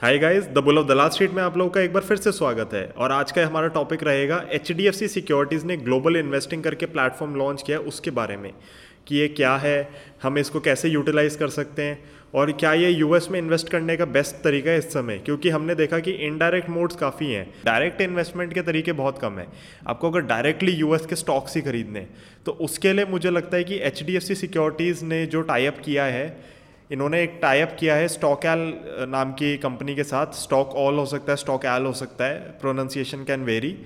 Hi guys the bull of the last street में आप लोगों का एक बार फिर से स्वागत है। और आज का हमारा टॉपिक रहेगा H D F C securities ने ग्लोबल इन्वेस्टिंग करके प्लेटफॉर्म लॉन्च किया उसके बारे में, कि ये क्या है, हम इसको कैसे यूटिलाइज कर सकते हैं, और क्या ये यूएस में इन्वेस्ट करने का बेस्ट तरीका है इस समय? क्योंकि हमने देखा कि इनडायरेक्ट मोड्स काफ़ी हैं। डायरेक्ट इन्वेस्टमेंट के तरीके बहुत कम हैं। आपको अगर डायरेक्टली यूएस के स्टॉक्स ही खरीदने तो उसके लिए मुझे लगता है कि सी सिक्योरिटीज़ ने जो टाइप किया है इन्होंने एक टाइप किया है स्टॉक एल नाम की कंपनी के साथ। स्टॉक ऑल हो सकता है स्टॉक एल हो सकता है। प्रोनाउंसिएशन कैन वेरी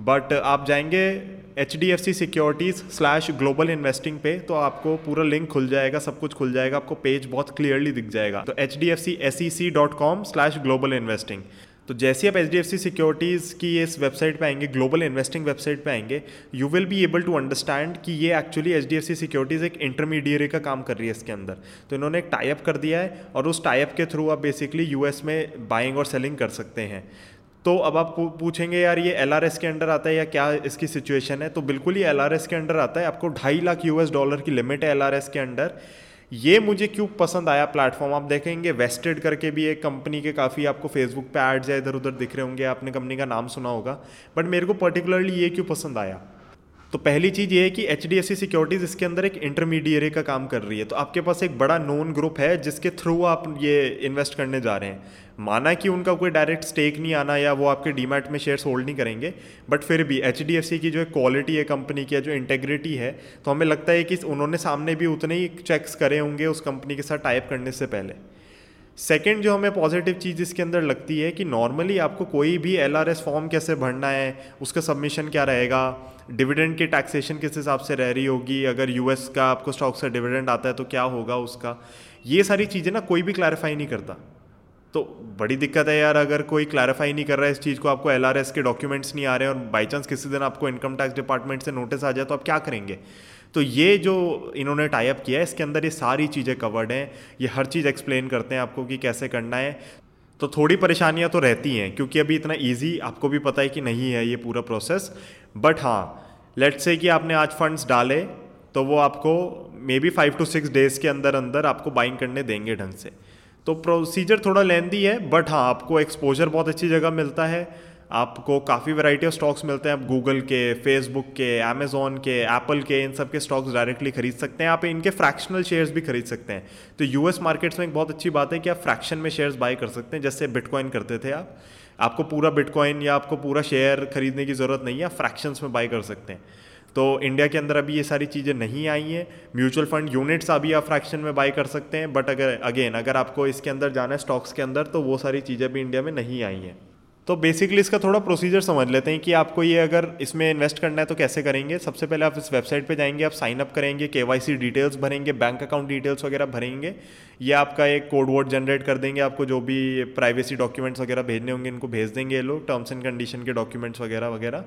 बट आप जाएँगे H D F C securities slash global investing पे तो आपको पूरा लिंक खुल जाएगा, सब कुछ खुल जाएगा, आपको पेज बहुत क्लियरली दिख जाएगा। तो H D F C S C C dot com slash global investing तो जैसे आप H D F C securities की इस वेबसाइट पे आएँगे ग्लोबल इन्वेस्टिंग वेबसाइट पे आएँगे you will be able to understand कि ये actually H D F C securities एक इंटरमीडिएरी का काम कर रही है इसके अंदर। तो इन्होंने एक टाइप कर दिया है और उस टाइप के थ्रू आप बेसिकली यू एस में बाइंग और सेलिंग कर सकते हैं। तो अब आप पूछेंगे, यार, ये एल आर एस के अंडर आता है या क्या इसकी सिचुएशन है? तो बिल्कुल ही एल आर एस के अंडर आता है। आपको ढाई लाख यूएस डॉलर की लिमिट है एल आर एस के अंडर। ये मुझे क्यों पसंद आया प्लेटफॉर्म आप देखेंगे वेस्टेड करके भी एक कंपनी के काफ़ी आपको फेसबुक पे एड्स या इधर उधर दिख रहे होंगे, आपने कंपनी का नाम सुना होगा। बट मेरे को पर्टिकुलरली ये क्यों पसंद आया? तो पहली चीज़ ये है कि एच डी सिक्योरिटीज़ इसके अंदर एक इंटरमीडिएरी का काम कर रही है। तो आपके पास एक बड़ा नोन ग्रुप है जिसके थ्रू आप ये इन्वेस्ट करने जा रहे हैं। माना कि उनका कोई डायरेक्ट स्टेक नहीं आना या वो आपके डीमैट में शेयर्स होल्ड नहीं करेंगे बट फिर भी एच डी एफ़ सी की जो क्वालिटी है कंपनी की जो इंटेग्रिटी है तो हमें लगता है कि उन्होंने सामने भी उतने ही चेक्स करे होंगे उस कंपनी के साथ टाइप करने से पहले। सेकेंड जो हमें पॉजिटिव चीज़ इसके अंदर लगती है कि नॉर्मली आपको कोई भी एलआरएस फॉर्म कैसे भरना है, उसका सबमिशन क्या रहेगा डिविडेंड की टैक्सेशन किस हिसाब से रह रही होगी, अगर यूएस का आपको स्टॉक से डिविडेंड आता है तो क्या होगा उसका? ये सारी चीज़ें ना कोई भी क्लैरिफाई नहीं करता। तो बड़ी दिक्कत है यार, अगर कोई क्लैरिफाई नहीं कर रहा है इस चीज़ को, आपको एलआरएस के डॉक्यूमेंट्स नहीं आ रहे और बाई चांस किसी दिन आपको इनकम टैक्स डिपार्टमेंट से नोटिस आ जाए तो आप क्या करेंगे? तो ये जो इन्होंने टाइप किया है, इसके अंदर ये सारी चीज़ें कवर्ड हैं। ये हर चीज़ एक्सप्लेन करते हैं आपको कि कैसे करना है। तो थोड़ी परेशानियाँ तो रहती हैं, क्योंकि अभी इतना ईजी आपको भी पता है कि नहीं है ये पूरा प्रोसेस बट हाँ लेट्स से कि आपने आज फंड्स डाले तो वो आपको maybe five to six days के अंदर अंदर आपको बाइंग करने देंगे ढंग से। तो प्रोसीजर थोड़ा लेंदी है बट हाँ आपको एक्सपोजर बहुत अच्छी जगह मिलता है। आपको काफ़ी वैरायटी ऑफ़ स्टॉक्स मिलते हैं। आप गूगल के फेसबुक के अमेजोन के एप्पल के, इन सब के स्टॉक्स डायरेक्टली खरीद सकते हैं। आप इनके फ्रैक्शनल शेयर्स भी खरीद सकते हैं। तो यूएस मार्केट्स में एक बहुत अच्छी बात है कि आप फ्रैक्शन में शेयर्स बाय कर सकते हैं, जैसे बिटकॉइन करते थे आप। आपको पूरा बिटकॉइन या आपको पूरा शेयर खरीदने की ज़रूरत नहीं है, आप फ्रैक्शंस में बाय कर सकते हैं। तो इंडिया के अंदर अभी ये सारी चीज़ें नहीं आई हैं। म्यूचुअल फंड यूनिट्स अभी आप फ्रैक्शन में बाय कर सकते हैं। बट अगर अगेन अगर आपको इसके अंदर जाना है स्टॉक्स के अंदर तो वो सारी चीज़ें भी इंडिया में नहीं आई हैं। तो बेसिकली इसका थोड़ा प्रोसीजर समझ लेते हैं कि आपको ये अगर इसमें इन्वेस्ट करना है तो कैसे करेंगे। सबसे पहले आप इस वेबसाइट पे जाएँगे, आप साइन अप करेंगे के डिटेल्स भरेंगे बैंक अकाउंट डिटेल्स वगैरह भरेंगे, ये आपका एक कोड वर्ड जनरेट कर देंगे, आपको जो भी प्राइवेसी डॉक्यूमेंट्स वगैरह भेजने होंगे, इनको भेज देंगे ये लोग टर्म्स एंड कंडीशन के डॉक्यूमेंट्स वगैरह वगैरह।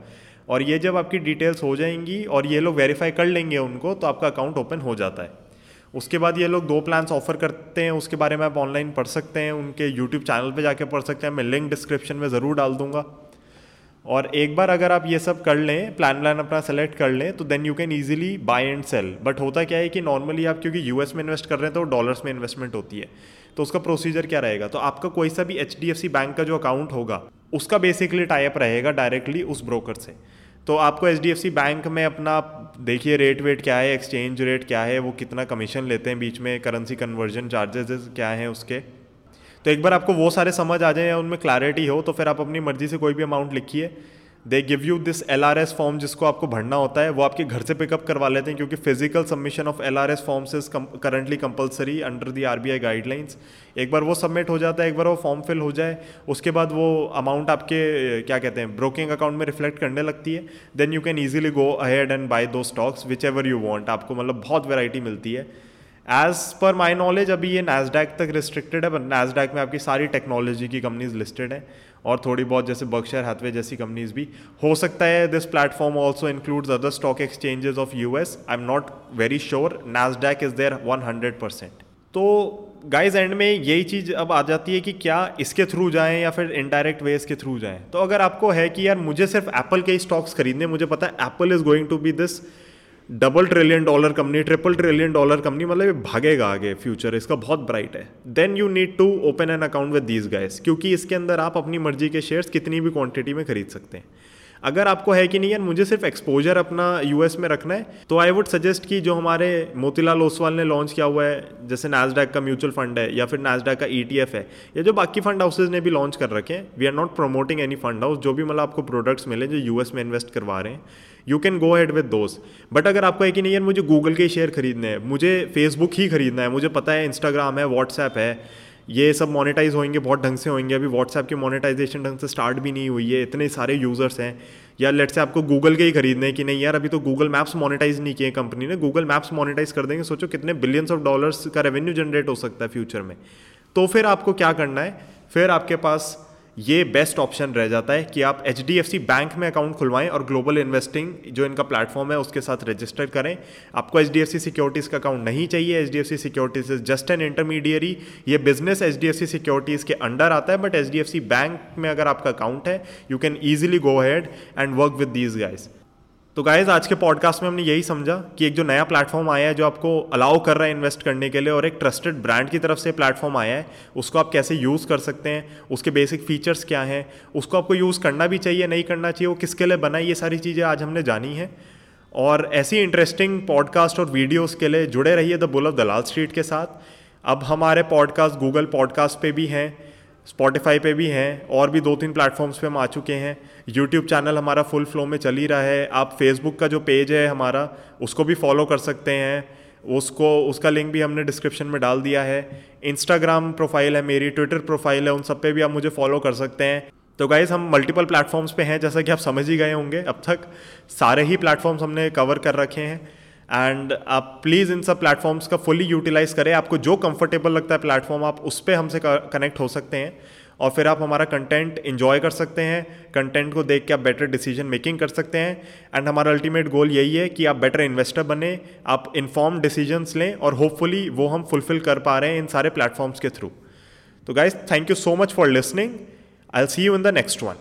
और ये जब आपकी डिटेल्स हो जाएँगी और ये लोग वेरीफाई कर लेंगे उनको तो आपका अकाउंट ओपन हो जाता है। उसके बाद ये लोग दो प्लान्स ऑफ़र करते हैं, उसके बारे में आप ऑनलाइन पढ़ सकते हैं, उनके यूट्यूब चैनल पे जाके पढ़ सकते हैं, मैं लिंक डिस्क्रिप्शन में ज़रूर डाल दूँगा। और एक बार अगर आप ये सब कर लें प्लान प्लान अपना सेलेक्ट कर लें तो then you can easily buy and sell but होता क्या है कि नॉर्मली आप, क्योंकि यूएस में इन्वेस्ट कर रहे हैं तो डॉलर्स में इन्वेस्टमेंट होती है। तो उसका प्रोसीजर क्या रहेगा? तो आपका कोई सा भी HDFC बैंक का जो अकाउंट होगा, उसका बेसिकली टाइप रहेगा डायरेक्टली उस ब्रोकर से। तो आपको H D F C bank में अपना, देखिए रेट वेट क्या है एक्सचेंज रेट क्या है, वो कितना कमीशन लेते हैं, बीच में करेंसी कन्वर्जन चार्जेस क्या हैं उसके। तो एक बार आपको वो सारे समझ आ जाए या उनमें क्लैरिटी हो तो फिर आप अपनी मर्ज़ी से कोई भी अमाउंट लिखिए। They give you this L R S form जिसको आपको भरना होता है, वो आपके घर से पिकअप करवा लेते हैं क्योंकि physical submission of L R S forms is currently compulsory under the R B I guidelines एक बार वो सबमिट हो जाता है, एक बार वो फॉर्म फिल हो जाए, उसके बाद वो अमाउंट आपके, क्या कहते हैं ब्रोकिंग अकाउंट में रिफ्लेक्ट करने लगती है then you can easily go ahead and buy those stocks whichever you want आपको मतलब बहुत वेराइटी मिलती है। एज पर माई नॉलेज अभी ये नैसडैक तक रिस्ट्रिक्टेड है नैसडैक में आपकी सारी टेक्नोलॉजी की कंपनीज़ लिस्टेड है। और थोड़ी बहुत जैसे बक्शर हाथवे जैसी कंपनीज़ भी। हो सकता है this platform also includes other stock exchanges of U S I am not very sure Nasdaq is there one hundred percent तो गाइज़ एंड में यही चीज़ अब आ जाती है कि क्या इसके थ्रू जाएँ या फिर इनडायरेक्ट वेज के थ्रू जाएँ। तो अगर आपको है कि यार मुझे सिर्फ़ एप्पल के ही स्टॉक्स खरीदने मुझे पता है Apple is going to be this double trillion dollar company triple trillion dollar company मतलब ये भागेगा आगे फ्यूचर इसका बहुत ब्राइट है। Then you need to open an account with these guys क्योंकि इसके अंदर आप अपनी मर्ज़ी के शेयर्स कितनी भी क्वांटिटी में खरीद सकते हैं। अगर आपको है कि नहीं यार, मुझे सिर्फ़ एक्सपोजर अपना यूएस में रखना है तो आई वुड सजेस्ट कि जो हमारे मोतीलाल ओसवाल ने लॉन्च किया हुआ है, जैसे नैसडैक का म्यूचुअल फंड है, या फिर नैसडैक का ई e है, या जो बाकी फंड हाउसेज ने भी लॉन्च कर रखे हैं we are not promoting any fund house जो भी मतलब आपको प्रोडक्ट्स मिले जो यूएस में इन्वेस्ट करवा रहे हैं you can go ahead with दोस्त बट अगर आपको है कि नहीं यार, मुझे गूगल के शेयर खरीदने हैं, मुझे फेसबुक ही खरीदना है, मुझे पता है इंस्टाग्राम है व्हाट्सएप है ये सब मोनेटाइज होंगे बहुत ढंग से होंगे अभी व्हाट्सएप की मोनेटाइजेशन ढंग से स्टार्ट भी नहीं हुई है। इतने सारे यूज़र्स हैं। या लेट से आपको गूगल के ही खरीदने कि नहीं यार, अभी तो गूगल मैप्स मोनेटाइज नहीं किए कंपनी ने। गूगल मैप्स मोनेटाइज कर देंगे। सोचो कितने बिलियंस ऑफ़ डॉलर्स का रेवेन्यू जनरेट हो सकता है फ्यूचर में। तो फिर आपको क्या करना है? फिर आपके पास ये बेस्ट ऑप्शन रह जाता है कि आप HDFC बैंक में अकाउंट खुलवाएँ और ग्लोबल इन्वेस्टिंग जो इनका प्लेटफॉर्म है उसके साथ रजिस्टर करें। आपको एच सिक्योरिटीज़ का अकाउंट नहीं चाहिए। H securities is just an intermediary ये बिज़नेस एच सिक्योरिटीज़ के अंडर आता है बट HDFC बैंक में अगर आपका अकाउंट है you can easily go ahead and work with these guys तो गाइज़ आज के पॉडकास्ट में हमने यही समझा कि एक जो नया प्लेटफॉर्म आया है जो आपको अलाउ कर रहा है इन्वेस्ट करने के लिए और एक ट्रस्टेड ब्रांड की तरफ़ से प्लेटफॉर्म आया है, उसको आप कैसे यूज़ कर सकते हैं, उसके बेसिक फीचर्स क्या हैं, उसको आपको यूज़ करना भी चाहिए, नहीं करना चाहिए, वो किसके लिए बना ये सारी चीज़ें आज हमने जानी है। और ऐसी इंटरेस्टिंग पॉडकास्ट और वीडियोज़ के लिए जुड़े रहिए the bull of Dalal street के साथ। अब हमारे पॉडकास्ट गूगल पॉडकास्ट पे भी हैं। स्पॉटिफाई पे भी हैं, और भी दो तीन प्लेटफॉर्म्स पे हम आ चुके हैं। यूट्यूब चैनल हमारा फुल फ्लो में चल ही रहा है। आप फेसबुक का जो पेज है हमारा, उसको भी फॉलो कर सकते हैं। उसको, उसका लिंक भी हमने डिस्क्रिप्शन में डाल दिया है। इंस्टाग्राम प्रोफ़ाइल है मेरी ट्विटर प्रोफ़ाइल है, उन सब पे भी आप मुझे फॉलो कर सकते हैं। तो गाइज़ हम मल्टीपल प्लेटफॉर्म्स पे हैं, जैसा कि आप समझ ही गए होंगे। अब तक सारे ही प्लेटफॉर्म्स हमने कवर कर रखे हैं। एंड आप प्लीज़ इन सब प्लेटफॉर्म्स का फुली यूटिलाइज करें। आपको जो कंफर्टेबल लगता है प्लेटफॉर्म आप उस पर हमसे कनेक्ट हो सकते हैं। और फिर आप हमारा कंटेंट इन्जॉय कर सकते हैं। कंटेंट को देख के आप बेटर डिसीज़न मेकिंग कर सकते हैं। एंड हमारा अल्टीमेट गोल यही है कि आप बेटर इन्वेस्टर बने, आप इन्फॉर्म डिसीजंस लें और होपफुली वो हम फुलफिल कर पा रहे हैं इन सारे प्लेटफॉर्म्स के थ्रू तो guys thank you so much for listening I see you in the next one